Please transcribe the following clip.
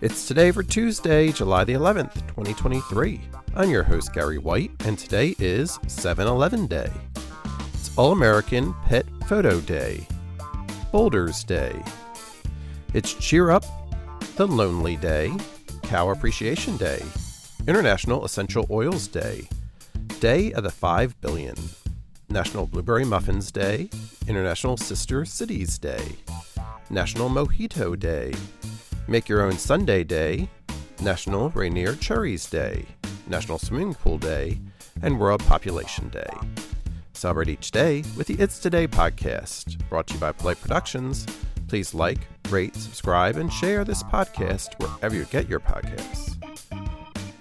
It's today for Tuesday, July the 11th, 2023. I'm your host, Gary White, and today is 7 Eleven Day. It's All American Pet Photo Day, Bowdler's Day. It's Cheer Up the Lonely Day, Cow Appreciation Day, International Essential Oils Day, Day of the 5 Billion, National Blueberry Muffins Day, International Sister Cities Day, National Mojito Day, Make Your Own Sundae Day, National Rainier Cherries Day, National Swimming Pool Day, and World Population Day. Celebrate each day with the It's Today podcast, brought to you by Polite Productions. Please like, rate, subscribe, and share this podcast wherever you get your podcasts.